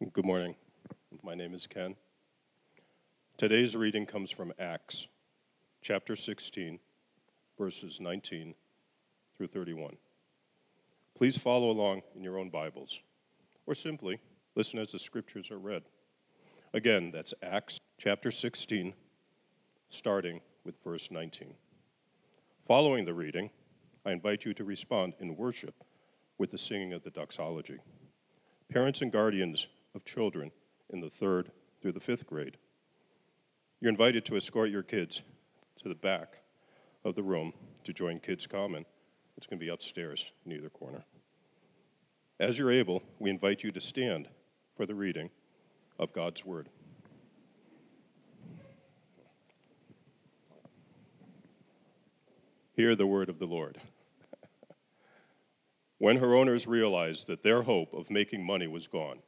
Good morning. My name is Ken. Today's reading comes from Acts, chapter 16, verses 19 through 31. Please follow along in your own Bibles, or simply listen as the scriptures are read. Again, that's Acts chapter 16, starting with verse 19. Following the reading, I invite you to respond in worship with the singing of the doxology. Parents and guardians of children in the third through the fifth grade. You're invited to escort your kids to the back of the room to join Kids Common. It's going to be upstairs in either corner. As you're able, we invite you to stand for the reading of God's Word. Hear the word of the Lord. when her owners realized that their hope of making money was gone,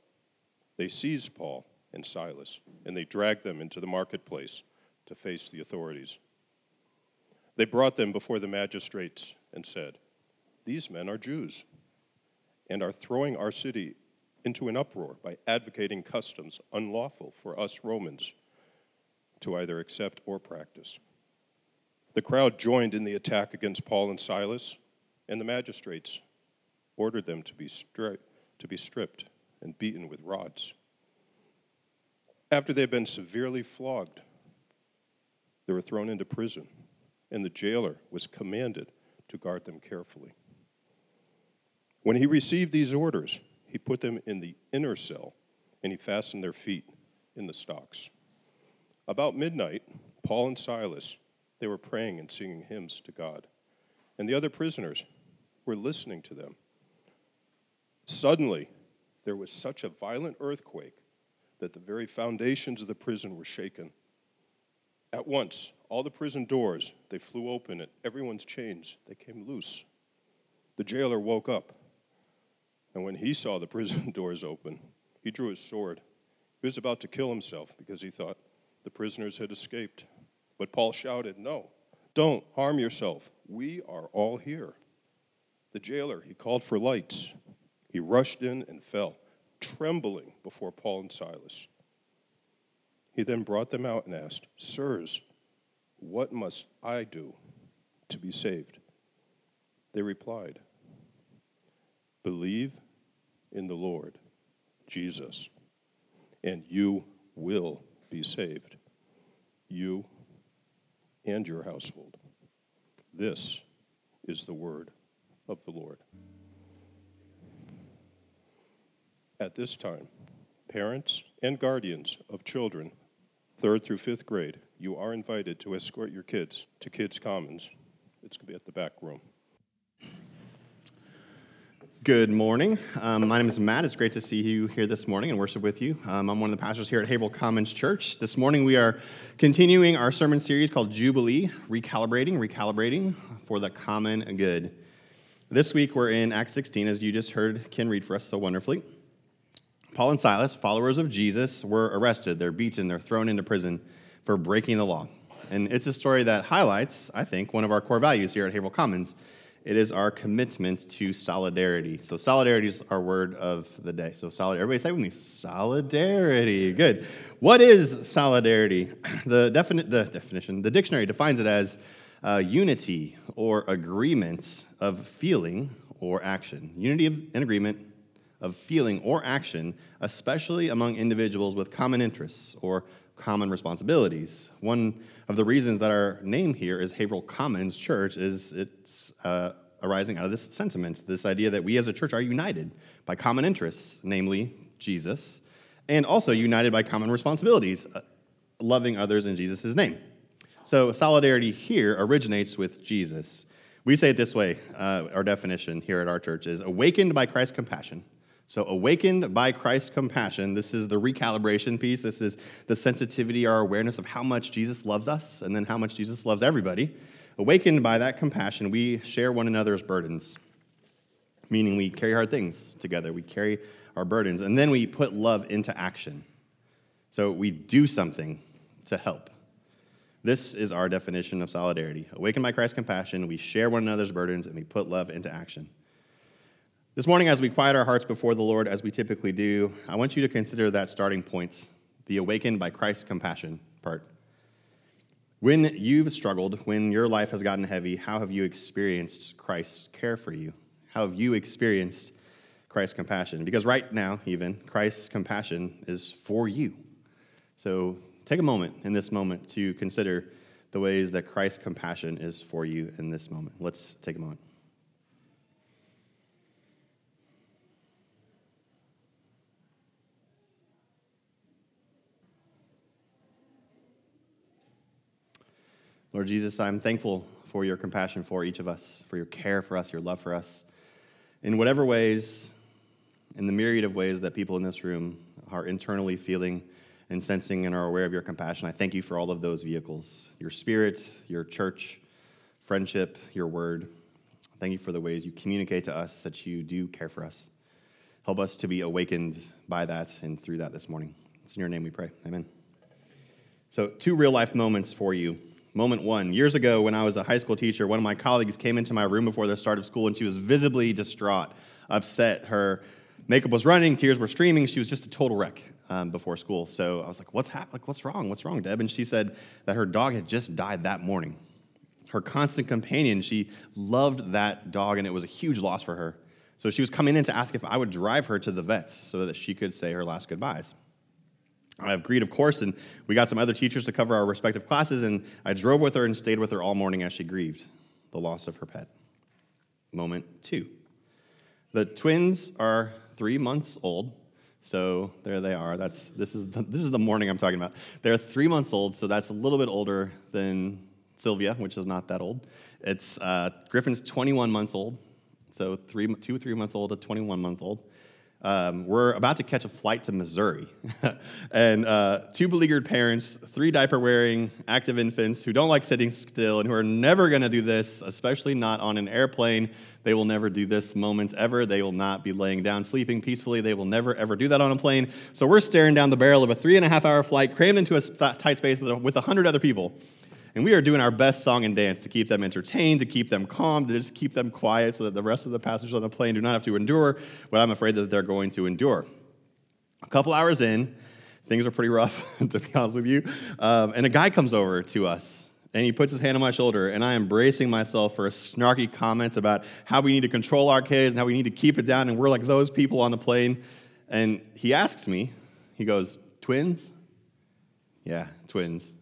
they seized Paul and Silas, and they dragged them into the marketplace to face the authorities. They brought them before the magistrates and said, These men are Jews and are throwing our city into an uproar by advocating customs unlawful for us Romans to either accept or practice. The crowd joined in the attack against Paul and Silas, and the magistrates ordered them to be, stri- to be stripped and beaten with rods. After they had been severely flogged, they were thrown into prison, and the jailer was commanded to guard them carefully. When he received these orders, he put them in the inner cell, and he fastened their feet in the stocks. About midnight, Paul and Silas, they were praying and singing hymns to God, and the other prisoners were listening to them. Suddenly, there was such a violent earthquake that the very foundations of the prison were shaken. At once, all the prison doors, they flew open, and everyone's chains, they came loose. The jailer woke up, and when he saw the prison doors open, he drew his sword. He was about to kill himself because he thought the prisoners had escaped. But Paul shouted, No, don't harm yourself. We are all here. The jailer, he called for lights. He rushed in and fell, trembling before Paul and Silas. He then brought them out and asked, Sirs, what must I do to be saved? They replied, Believe in the Lord Jesus, and you will be saved, you and your household. This is the word of the Lord. At this time, parents and guardians of children, third through fifth grade, you are invited to escort your kids to Kids Commons. It's going to be at the back room. Good morning. Um, my name is Matt. It's great to see you here this morning and worship with you. Um, I'm one of the pastors here at Haverhill Commons Church. This morning we are continuing our sermon series called Jubilee Recalibrating, Recalibrating for the Common Good. This week we're in Acts 16, as you just heard Ken read for us so wonderfully. Paul and Silas, followers of Jesus, were arrested. They're beaten. They're thrown into prison for breaking the law. And it's a story that highlights, I think, one of our core values here at Haverhill Commons. It is our commitment to solidarity. So, solidarity is our word of the day. So, solidarity. Everybody say with me solidarity. Good. What is solidarity? The, defini- the definition, the dictionary defines it as uh, unity or agreement of feeling or action. Unity of, and agreement of feeling or action, especially among individuals with common interests or common responsibilities. One of the reasons that our name here is Haverhill Commons Church is it's uh, arising out of this sentiment, this idea that we as a church are united by common interests, namely Jesus, and also united by common responsibilities, uh, loving others in Jesus' name. So solidarity here originates with Jesus. We say it this way uh, our definition here at our church is awakened by Christ's compassion so, awakened by Christ's compassion, this is the recalibration piece. This is the sensitivity, our awareness of how much Jesus loves us and then how much Jesus loves everybody. Awakened by that compassion, we share one another's burdens, meaning we carry hard things together. We carry our burdens, and then we put love into action. So, we do something to help. This is our definition of solidarity. Awakened by Christ's compassion, we share one another's burdens and we put love into action. This morning, as we quiet our hearts before the Lord, as we typically do, I want you to consider that starting point the awakened by Christ's compassion part. When you've struggled, when your life has gotten heavy, how have you experienced Christ's care for you? How have you experienced Christ's compassion? Because right now, even, Christ's compassion is for you. So take a moment in this moment to consider the ways that Christ's compassion is for you in this moment. Let's take a moment. Lord Jesus, I'm thankful for your compassion for each of us, for your care for us, your love for us. In whatever ways, in the myriad of ways that people in this room are internally feeling and sensing and are aware of your compassion, I thank you for all of those vehicles your spirit, your church, friendship, your word. Thank you for the ways you communicate to us that you do care for us. Help us to be awakened by that and through that this morning. It's in your name we pray. Amen. So, two real life moments for you Moment one. Years ago, when I was a high school teacher, one of my colleagues came into my room before the start of school and she was visibly distraught, upset. Her makeup was running, tears were streaming. She was just a total wreck um, before school. So I was like, what's, hap- like, what's wrong? What's wrong, Deb? And she said that her dog had just died that morning. Her constant companion, she loved that dog and it was a huge loss for her. So she was coming in to ask if I would drive her to the vets so that she could say her last goodbyes. I agreed, of course, and we got some other teachers to cover our respective classes, and I drove with her and stayed with her all morning as she grieved the loss of her pet. Moment two. The twins are three months old, so there they are. That's, this, is the, this is the morning I'm talking about. They're three months old, so that's a little bit older than Sylvia, which is not that old. It's uh, Griffin's 21 months old, so three, two, three months old, a 21 month old. Um, we're about to catch a flight to Missouri. and uh, two beleaguered parents, three diaper wearing active infants who don't like sitting still and who are never going to do this, especially not on an airplane. They will never do this moment ever. They will not be laying down sleeping peacefully. They will never, ever do that on a plane. So we're staring down the barrel of a three and a half hour flight, crammed into a tight space with a, with 100 other people. And we are doing our best song and dance to keep them entertained, to keep them calm, to just keep them quiet so that the rest of the passengers on the plane do not have to endure what I'm afraid that they're going to endure. A couple hours in, things are pretty rough, to be honest with you. Um, and a guy comes over to us and he puts his hand on my shoulder, and I am bracing myself for a snarky comment about how we need to control our kids and how we need to keep it down, and we're like those people on the plane. And he asks me, he goes, Twins? Yeah, twins.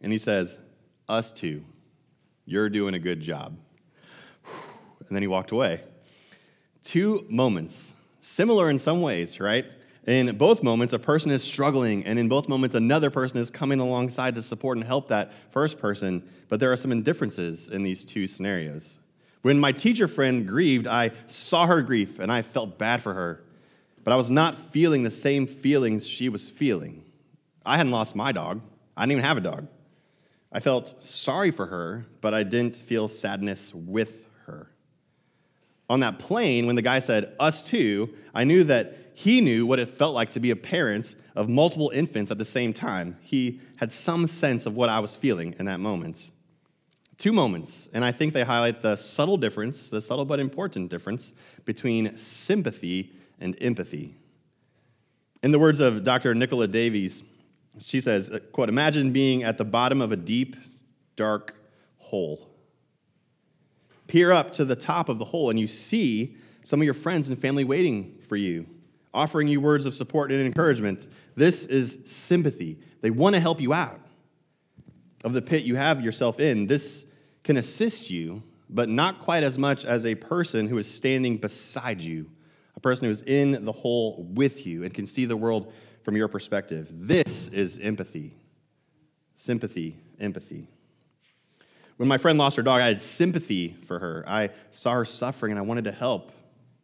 And he says, Us too, you're doing a good job. And then he walked away. Two moments, similar in some ways, right? In both moments, a person is struggling, and in both moments, another person is coming alongside to support and help that first person. But there are some differences in these two scenarios. When my teacher friend grieved, I saw her grief and I felt bad for her, but I was not feeling the same feelings she was feeling. I hadn't lost my dog, I didn't even have a dog. I felt sorry for her, but I didn't feel sadness with her. On that plane, when the guy said, us too, I knew that he knew what it felt like to be a parent of multiple infants at the same time. He had some sense of what I was feeling in that moment. Two moments, and I think they highlight the subtle difference, the subtle but important difference between sympathy and empathy. In the words of Dr. Nicola Davies, she says, uh, quote, imagine being at the bottom of a deep, dark hole. Peer up to the top of the hole and you see some of your friends and family waiting for you, offering you words of support and encouragement. This is sympathy. They want to help you out of the pit you have yourself in. This can assist you, but not quite as much as a person who is standing beside you, a person who is in the hole with you and can see the world from your perspective. This is empathy. Sympathy, empathy. When my friend lost her dog, I had sympathy for her. I saw her suffering and I wanted to help.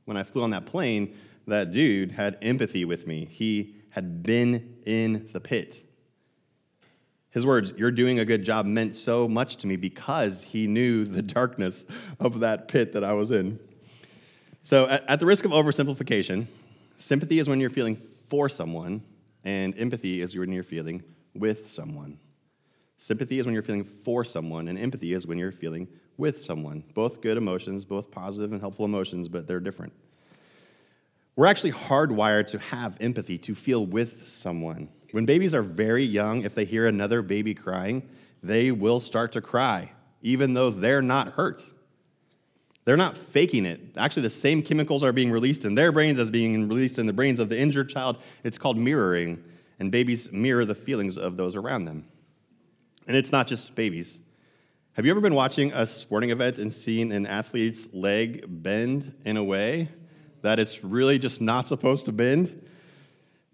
When I flew on that plane, that dude had empathy with me. He had been in the pit. His words, You're doing a good job, meant so much to me because he knew the darkness of that pit that I was in. So, at, the risk of oversimplification, sympathy is when you're feeling for someone, and empathy is when you're feeling with someone. Sympathy is when you're feeling for someone, and empathy is when you're feeling with someone. Both good emotions, both positive and helpful emotions, but they're different. We're actually hardwired to have empathy, to feel with someone. When babies are very young, if they hear another baby crying, they will start to cry, even though they're not hurt. They're not faking it. Actually, the same chemicals are being released in their brains as being released in the brains of the injured child. It's called mirroring, and babies mirror the feelings of those around them. And it's not just babies. Have you ever been watching a sporting event and seen an athlete's leg bend in a way that it's really just not supposed to bend?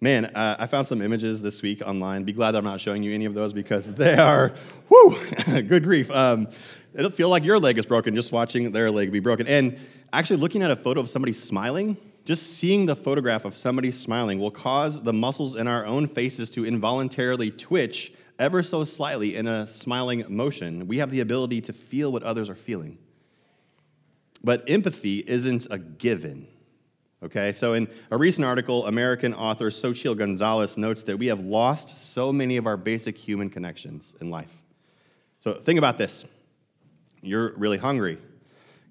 Man, uh, I found some images this week online. Be glad I'm not showing you any of those because they are, whoo, good grief. Um, it'll feel like your leg is broken just watching their leg be broken. And actually, looking at a photo of somebody smiling, just seeing the photograph of somebody smiling will cause the muscles in our own faces to involuntarily twitch ever so slightly in a smiling motion. We have the ability to feel what others are feeling. But empathy isn't a given. Okay, so in a recent article, American author Xochitl Gonzalez notes that we have lost so many of our basic human connections in life. So think about this you're really hungry.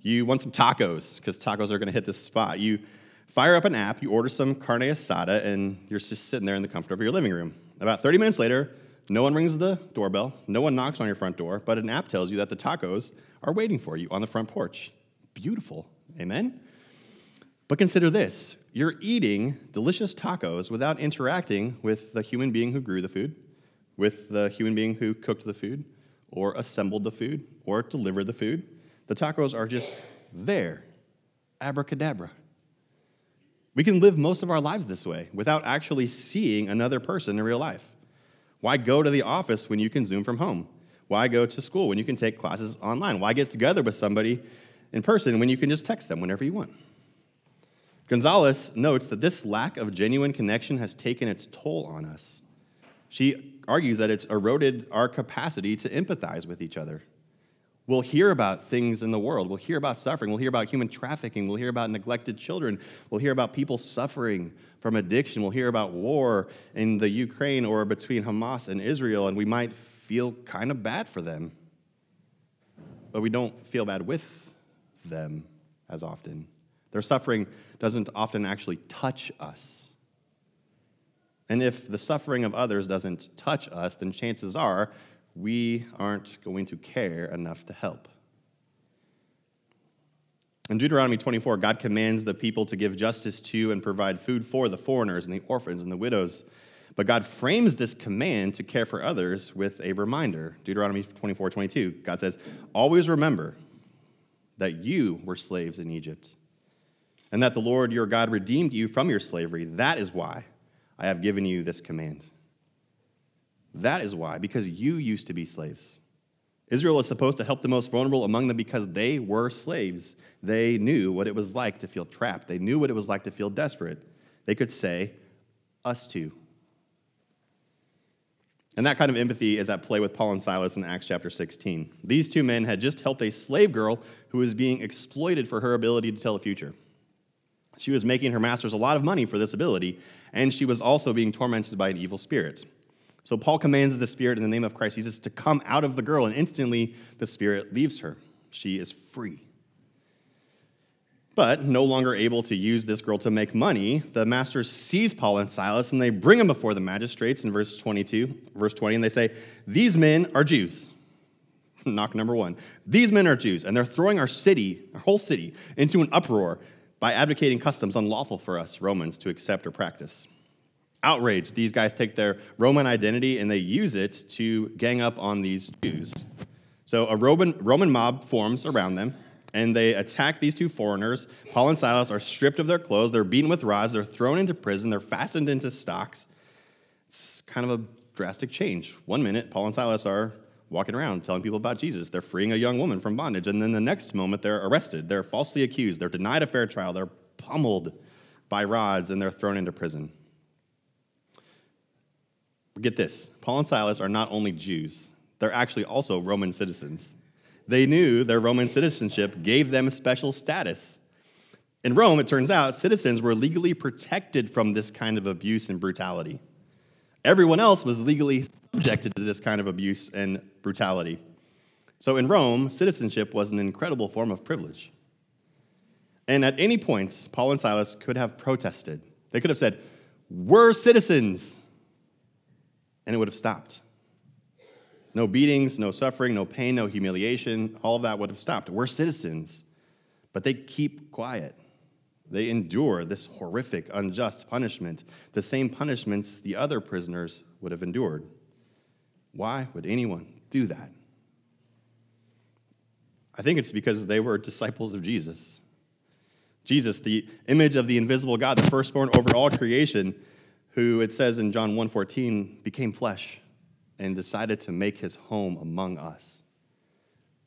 You want some tacos because tacos are going to hit this spot. You fire up an app, you order some carne asada, and you're just sitting there in the comfort of your living room. About 30 minutes later, no one rings the doorbell, no one knocks on your front door, but an app tells you that the tacos are waiting for you on the front porch. Beautiful. Amen? But consider this you're eating delicious tacos without interacting with the human being who grew the food, with the human being who cooked the food, or assembled the food, or delivered the food. The tacos are just there. Abracadabra. We can live most of our lives this way without actually seeing another person in real life. Why go to the office when you can Zoom from home? Why go to school when you can take classes online? Why get together with somebody in person when you can just text them whenever you want? Gonzalez notes that this lack of genuine connection has taken its toll on us. She argues that it's eroded our capacity to empathize with each other. We'll hear about things in the world. We'll hear about suffering. We'll hear about human trafficking. We'll hear about neglected children. We'll hear about people suffering from addiction. We'll hear about war in the Ukraine or between Hamas and Israel, and we might feel kind of bad for them. But we don't feel bad with them as often. Their suffering doesn't often actually touch us. And if the suffering of others doesn't touch us, then chances are we aren't going to care enough to help. In Deuteronomy 24, God commands the people to give justice to and provide food for the foreigners and the orphans and the widows. But God frames this command to care for others with a reminder. Deuteronomy 24, 22, God says, Always remember that you were slaves in Egypt, and that the Lord your God redeemed you from your slavery. That is why I have given you this command. That is why, because you used to be slaves. Israel is supposed to help the most vulnerable among them because they were slaves. They knew what it was like to feel trapped, they knew what it was like to feel desperate. They could say, Us too. And that kind of empathy is at play with Paul and Silas in Acts chapter 16. These two men had just helped a slave girl who was being exploited for her ability to tell the future. She was making her masters a lot of money for this ability, and she was also being tormented by an evil spirit. So Paul commands the spirit in the name of Christ Jesus to come out of the girl, and instantly the spirit leaves her. She is free. But no longer able to use this girl to make money, the masters seize Paul and Silas and they bring them before the magistrates in verse 22, verse 20, and they say, These men are Jews. Knock number one. These men are Jews, and they're throwing our city, our whole city, into an uproar by advocating customs unlawful for us Romans to accept or practice outraged. These guys take their Roman identity and they use it to gang up on these Jews. So a Roman, Roman mob forms around them and they attack these two foreigners. Paul and Silas are stripped of their clothes, they're beaten with rods, they're thrown into prison, they're fastened into stocks. It's kind of a drastic change. One minute, Paul and Silas are walking around telling people about Jesus. They're freeing a young woman from bondage. And then the next moment, they're arrested. They're falsely accused. They're denied a fair trial. They're pummeled by rods and they're thrown into prison. Get this Paul and Silas are not only Jews, they're actually also Roman citizens. They knew their Roman citizenship gave them special status. In Rome, it turns out, citizens were legally protected from this kind of abuse and brutality. Everyone else was legally subjected to this kind of abuse and brutality. So in Rome, citizenship was an incredible form of privilege. And at any point, Paul and Silas could have protested. They could have said, We're citizens. And it would have stopped. No beatings, no suffering, no pain, no humiliation. All of that would have stopped. We're citizens. But they keep quiet. They endure this horrific, unjust punishment, the same punishments the other prisoners would have endured. Why would anyone do that? I think it's because they were disciples of Jesus. Jesus, the image of the invisible God, the firstborn over all creation, who it says in John 1:14 became flesh and decided to make his home among us.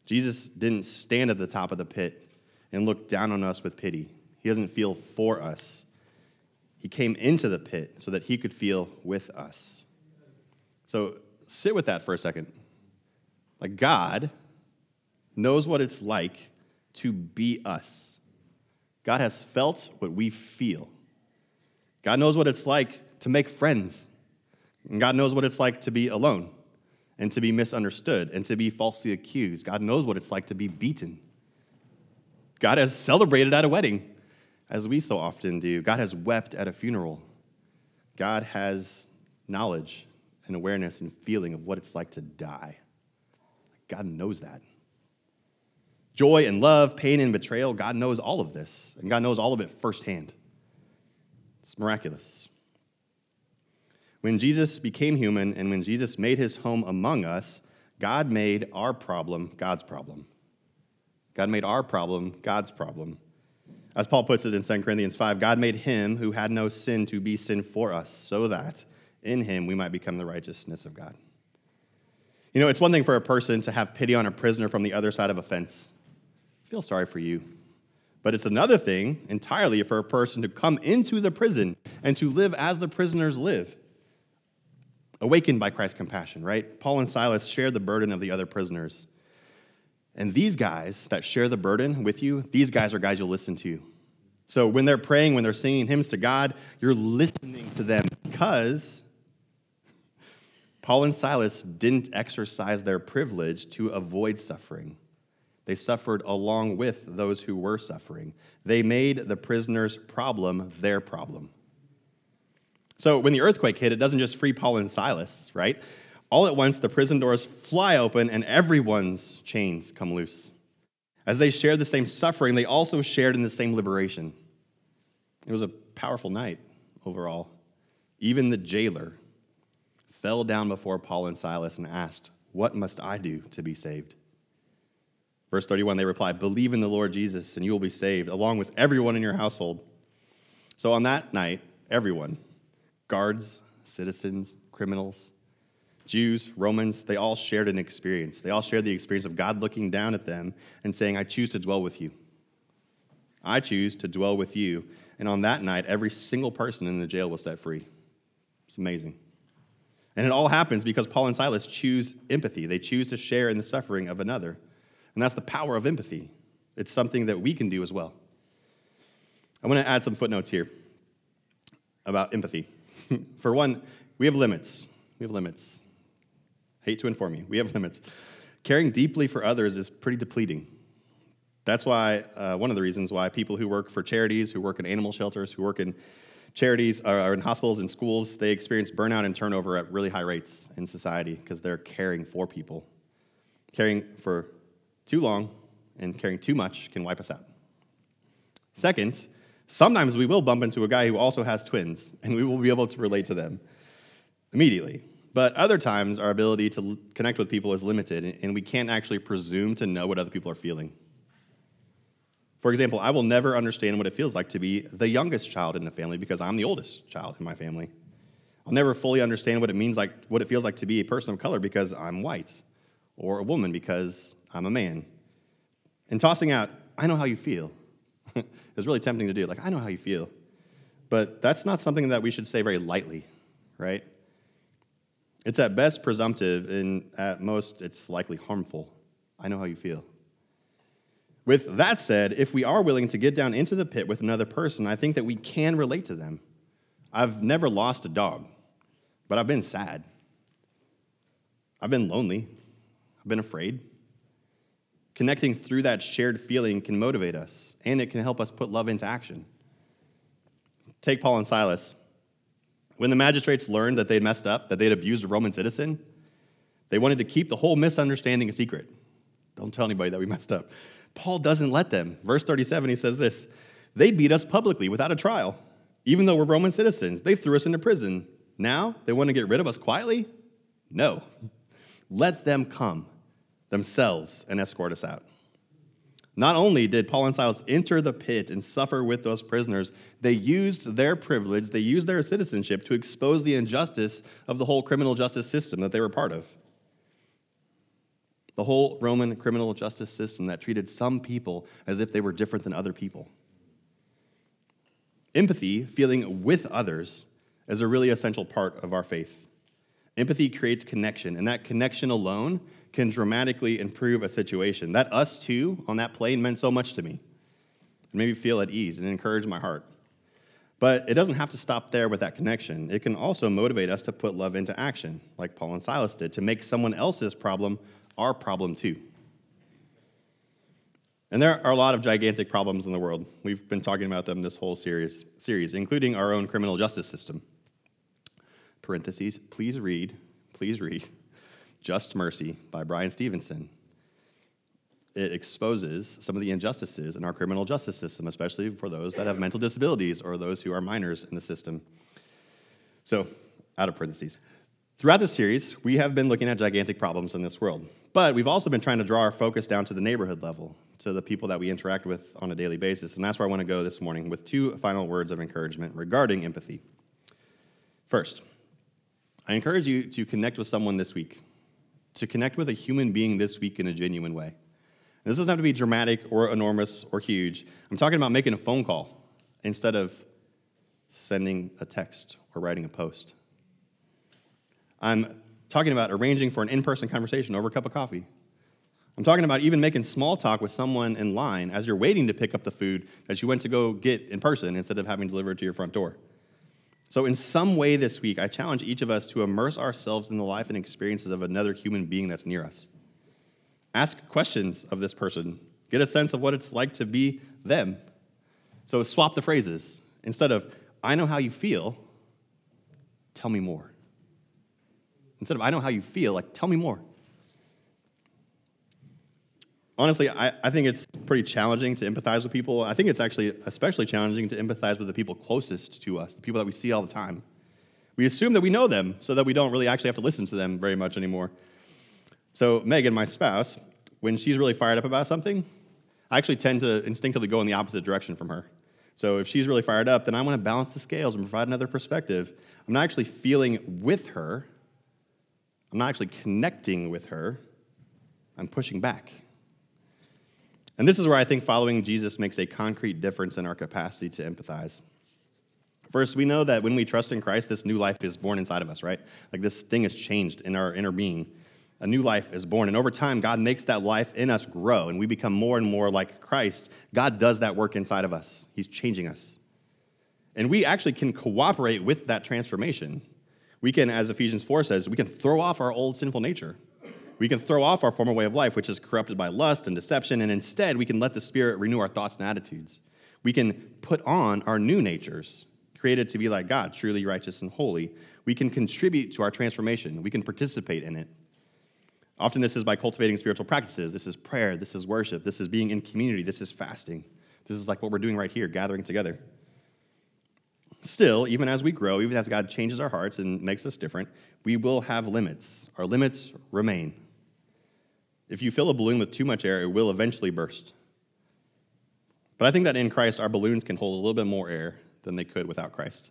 Jesus didn't stand at the top of the pit and look down on us with pity. He doesn't feel for us. He came into the pit so that he could feel with us. So sit with that for a second. Like God knows what it's like to be us. God has felt what we feel. God knows what it's like to make friends. And God knows what it's like to be alone and to be misunderstood and to be falsely accused. God knows what it's like to be beaten. God has celebrated at a wedding as we so often do. God has wept at a funeral. God has knowledge and awareness and feeling of what it's like to die. God knows that. Joy and love, pain and betrayal, God knows all of this, and God knows all of it firsthand. It's miraculous. When Jesus became human and when Jesus made his home among us, God made our problem God's problem. God made our problem God's problem. As Paul puts it in 2 Corinthians 5, God made him who had no sin to be sin for us, so that in him we might become the righteousness of God. You know, it's one thing for a person to have pity on a prisoner from the other side of a fence. I feel sorry for you. But it's another thing entirely for a person to come into the prison and to live as the prisoners live. Awakened by Christ's compassion, right? Paul and Silas shared the burden of the other prisoners. And these guys that share the burden with you, these guys are guys you'll listen to. So when they're praying, when they're singing hymns to God, you're listening to them because Paul and Silas didn't exercise their privilege to avoid suffering. They suffered along with those who were suffering. They made the prisoner's problem their problem. So when the earthquake hit, it doesn't just free Paul and Silas, right? All at once, the prison doors fly open and everyone's chains come loose. As they shared the same suffering, they also shared in the same liberation. It was a powerful night overall. Even the jailer fell down before Paul and Silas and asked, What must I do to be saved? Verse 31, they replied, Believe in the Lord Jesus, and you will be saved, along with everyone in your household. So on that night, everyone, guards, citizens, criminals, Jews, Romans, they all shared an experience. They all shared the experience of God looking down at them and saying, I choose to dwell with you. I choose to dwell with you. And on that night, every single person in the jail was set free. It's amazing. And it all happens because Paul and Silas choose empathy. They choose to share in the suffering of another. And that's the power of empathy. It's something that we can do as well. I want to add some footnotes here about empathy. For one, we have limits. We have limits. Hate to inform you, we have limits. Caring deeply for others is pretty depleting. That's why, uh, one of the reasons why people who work for charities, who work in animal shelters, who work in charities or in hospitals and schools, they experience burnout and turnover at really high rates in society because they're caring for people. Caring for too long and caring too much can wipe us out. Second, sometimes we will bump into a guy who also has twins, and we will be able to relate to them immediately. But other times, our ability to connect with people is limited, and we can't actually presume to know what other people are feeling. For example, I will never understand what it feels like to be the youngest child in the family because I'm the oldest child in my family. I'll never fully understand what it means like what it feels like to be a person of color because I'm white, or a woman because I'm a man. And tossing out, I know how you feel, is really tempting to do. Like, I know how you feel. But that's not something that we should say very lightly, right? It's at best presumptive, and at most, it's likely harmful. I know how you feel. With that said, if we are willing to get down into the pit with another person, I think that we can relate to them. I've never lost a dog, but I've been sad. I've been lonely. I've been afraid. Connecting through that shared feeling can motivate us, and it can help us put love into action. Take Paul and Silas. When the magistrates learned that they'd messed up, that they'd abused a Roman citizen, they wanted to keep the whole misunderstanding a secret. Don't tell anybody that we messed up. Paul doesn't let them. Verse 37, he says this They beat us publicly without a trial, even though we're Roman citizens. They threw us into prison. Now they want to get rid of us quietly? No. Let them come themselves and escort us out. Not only did Paul and Silas enter the pit and suffer with those prisoners, they used their privilege, they used their citizenship to expose the injustice of the whole criminal justice system that they were part of. The whole Roman criminal justice system that treated some people as if they were different than other people. Empathy, feeling with others, is a really essential part of our faith. Empathy creates connection, and that connection alone can dramatically improve a situation. That us too on that plane meant so much to me. It made me feel at ease and encouraged my heart. But it doesn't have to stop there with that connection. It can also motivate us to put love into action, like Paul and Silas did, to make someone else's problem our problem too. And there are a lot of gigantic problems in the world. We've been talking about them this whole series, series including our own criminal justice system. Parentheses, please read, please read Just Mercy by Bryan Stevenson. It exposes some of the injustices in our criminal justice system, especially for those that have mental disabilities or those who are minors in the system. So, out of parentheses. Throughout this series, we have been looking at gigantic problems in this world, but we've also been trying to draw our focus down to the neighborhood level, to the people that we interact with on a daily basis. And that's where I want to go this morning with two final words of encouragement regarding empathy. First, I encourage you to connect with someone this week to connect with a human being this week in a genuine way. And this doesn't have to be dramatic or enormous or huge. I'm talking about making a phone call instead of sending a text or writing a post. I'm talking about arranging for an in person conversation over a cup of coffee. I'm talking about even making small talk with someone in line as you're waiting to pick up the food that you went to go get in person instead of having delivered to your front door. So, in some way this week, I challenge each of us to immerse ourselves in the life and experiences of another human being that's near us. Ask questions of this person, get a sense of what it's like to be them. So, swap the phrases. Instead of, I know how you feel, tell me more. Instead of, I know how you feel, like, tell me more honestly, I, I think it's pretty challenging to empathize with people. I think it's actually especially challenging to empathize with the people closest to us, the people that we see all the time. We assume that we know them so that we don't really actually have to listen to them very much anymore. So, Megan, my spouse, when she's really fired up about something, I actually tend to instinctively go in the opposite direction from her. So, if she's really fired up, then I want to balance the scales and provide another perspective. I'm not actually feeling with her, I'm not actually connecting with her, I'm pushing back. And this is where I think following Jesus makes a concrete difference in our capacity to empathize. First, we know that when we trust in Christ, this new life is born inside of us, right? Like this thing has changed in our inner being. A new life is born. And over time, God makes that life in us grow, and we become more and more like Christ. God does that work inside of us, He's changing us. And we actually can cooperate with that transformation. We can, as Ephesians 4 says, we can throw off our old sinful nature. We can throw off our former way of life, which is corrupted by lust and deception, and instead we can let the Spirit renew our thoughts and attitudes. We can put on our new natures, created to be like God, truly righteous and holy. We can contribute to our transformation, we can participate in it. Often, this is by cultivating spiritual practices. This is prayer, this is worship, this is being in community, this is fasting. This is like what we're doing right here, gathering together. Still, even as we grow, even as God changes our hearts and makes us different, we will have limits. Our limits remain. If you fill a balloon with too much air, it will eventually burst. But I think that in Christ, our balloons can hold a little bit more air than they could without Christ.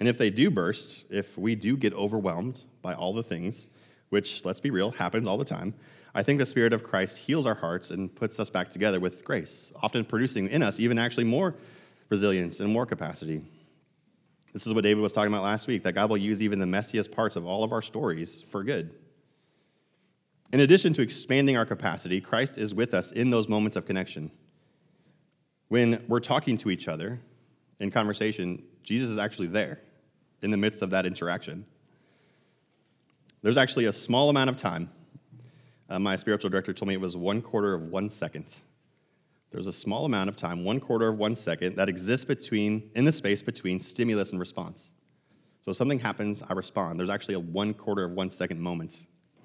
And if they do burst, if we do get overwhelmed by all the things, which, let's be real, happens all the time, I think the Spirit of Christ heals our hearts and puts us back together with grace, often producing in us even actually more resilience and more capacity. This is what David was talking about last week that God will use even the messiest parts of all of our stories for good. In addition to expanding our capacity, Christ is with us in those moments of connection. When we're talking to each other in conversation, Jesus is actually there in the midst of that interaction. There's actually a small amount of time Uh, my spiritual director told me it was one quarter of one second. There's a small amount of time, one quarter of one second, that exists between, in the space between stimulus and response. So something happens, I respond. There's actually a one quarter of one second moment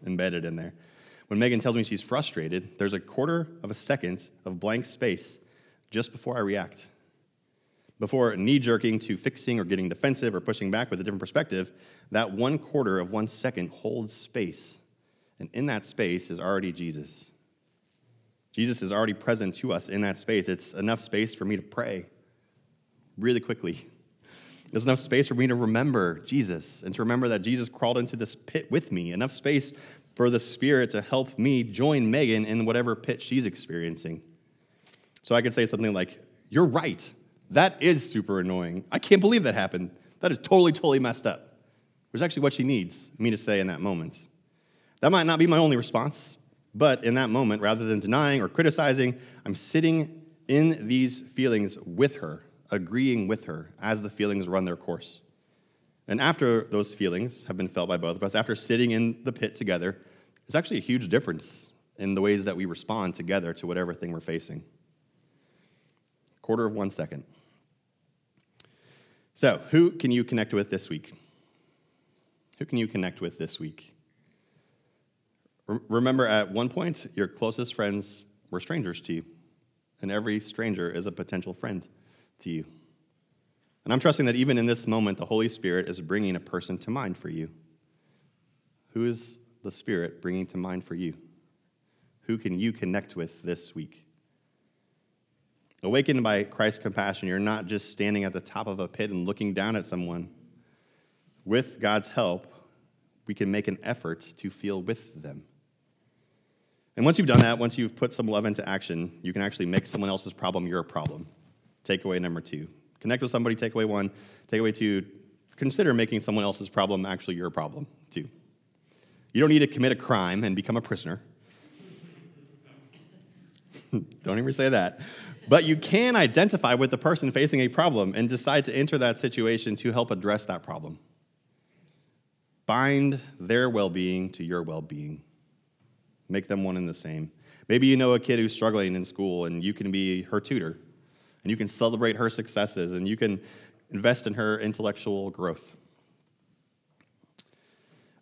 embedded in there. When Megan tells me she's frustrated, there's a quarter of a second of blank space just before I react. Before knee jerking to fixing or getting defensive or pushing back with a different perspective, that one quarter of one second holds space. And in that space is already Jesus. Jesus is already present to us in that space. It's enough space for me to pray really quickly. There's enough space for me to remember Jesus and to remember that Jesus crawled into this pit with me. Enough space for the Spirit to help me join Megan in whatever pit she's experiencing. So I could say something like, You're right. That is super annoying. I can't believe that happened. That is totally, totally messed up. Which is actually what she needs me to say in that moment. That might not be my only response, but in that moment, rather than denying or criticizing, I'm sitting in these feelings with her, agreeing with her as the feelings run their course. And after those feelings have been felt by both of us, after sitting in the pit together, there's actually a huge difference in the ways that we respond together to whatever thing we're facing. Quarter of one second. So, who can you connect with this week? Who can you connect with this week? Remember, at one point, your closest friends were strangers to you, and every stranger is a potential friend to you. And I'm trusting that even in this moment, the Holy Spirit is bringing a person to mind for you. Who is the Spirit bringing to mind for you? Who can you connect with this week? Awakened by Christ's compassion, you're not just standing at the top of a pit and looking down at someone. With God's help, we can make an effort to feel with them. And once you've done that, once you've put some love into action, you can actually make someone else's problem your problem. Takeaway number two Connect with somebody, takeaway one. Takeaway two, consider making someone else's problem actually your problem, too. You don't need to commit a crime and become a prisoner. don't even say that. But you can identify with the person facing a problem and decide to enter that situation to help address that problem. Bind their well being to your well being, make them one and the same. Maybe you know a kid who's struggling in school and you can be her tutor and you can celebrate her successes, and you can invest in her intellectual growth.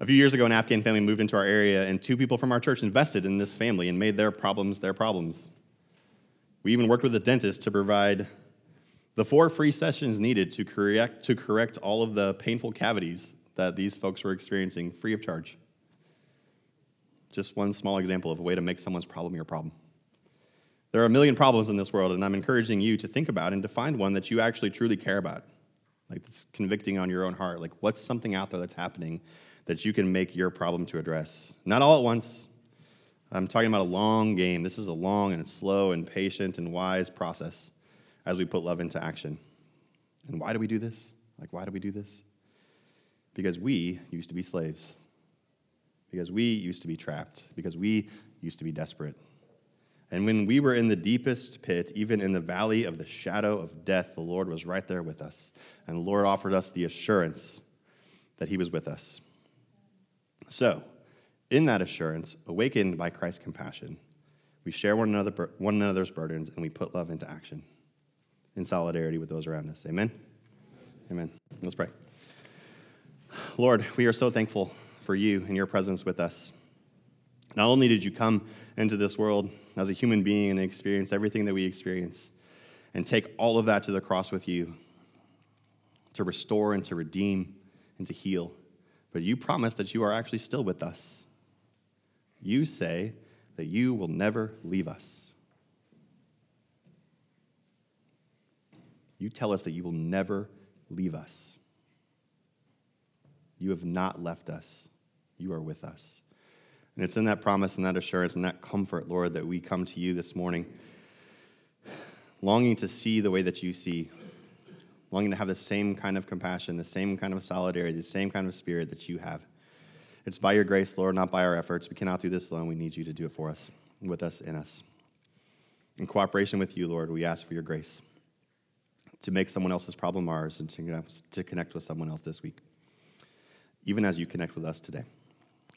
A few years ago, an Afghan family moved into our area, and two people from our church invested in this family and made their problems their problems. We even worked with a dentist to provide the four free sessions needed to correct, to correct all of the painful cavities that these folks were experiencing free of charge. Just one small example of a way to make someone's problem your problem. There are a million problems in this world, and I'm encouraging you to think about and to find one that you actually truly care about. Like it's convicting on your own heart. Like, what's something out there that's happening that you can make your problem to address? Not all at once. I'm talking about a long game. This is a long and slow and patient and wise process as we put love into action. And why do we do this? Like, why do we do this? Because we used to be slaves. Because we used to be trapped. Because we used to be desperate. And when we were in the deepest pit, even in the valley of the shadow of death, the Lord was right there with us. And the Lord offered us the assurance that He was with us. So, in that assurance, awakened by Christ's compassion, we share one, another, one another's burdens and we put love into action in solidarity with those around us. Amen? Amen. Let's pray. Lord, we are so thankful for you and your presence with us. Not only did you come into this world as a human being and experience everything that we experience and take all of that to the cross with you to restore and to redeem and to heal. But you promise that you are actually still with us. You say that you will never leave us. You tell us that you will never leave us. You have not left us. You are with us. And it's in that promise and that assurance and that comfort, Lord, that we come to you this morning, longing to see the way that you see, longing to have the same kind of compassion, the same kind of solidarity, the same kind of spirit that you have. It's by your grace, Lord, not by our efforts. We cannot do this alone. We need you to do it for us, with us, in us. In cooperation with you, Lord, we ask for your grace to make someone else's problem ours and to uh, connect with someone else this week, even as you connect with us today.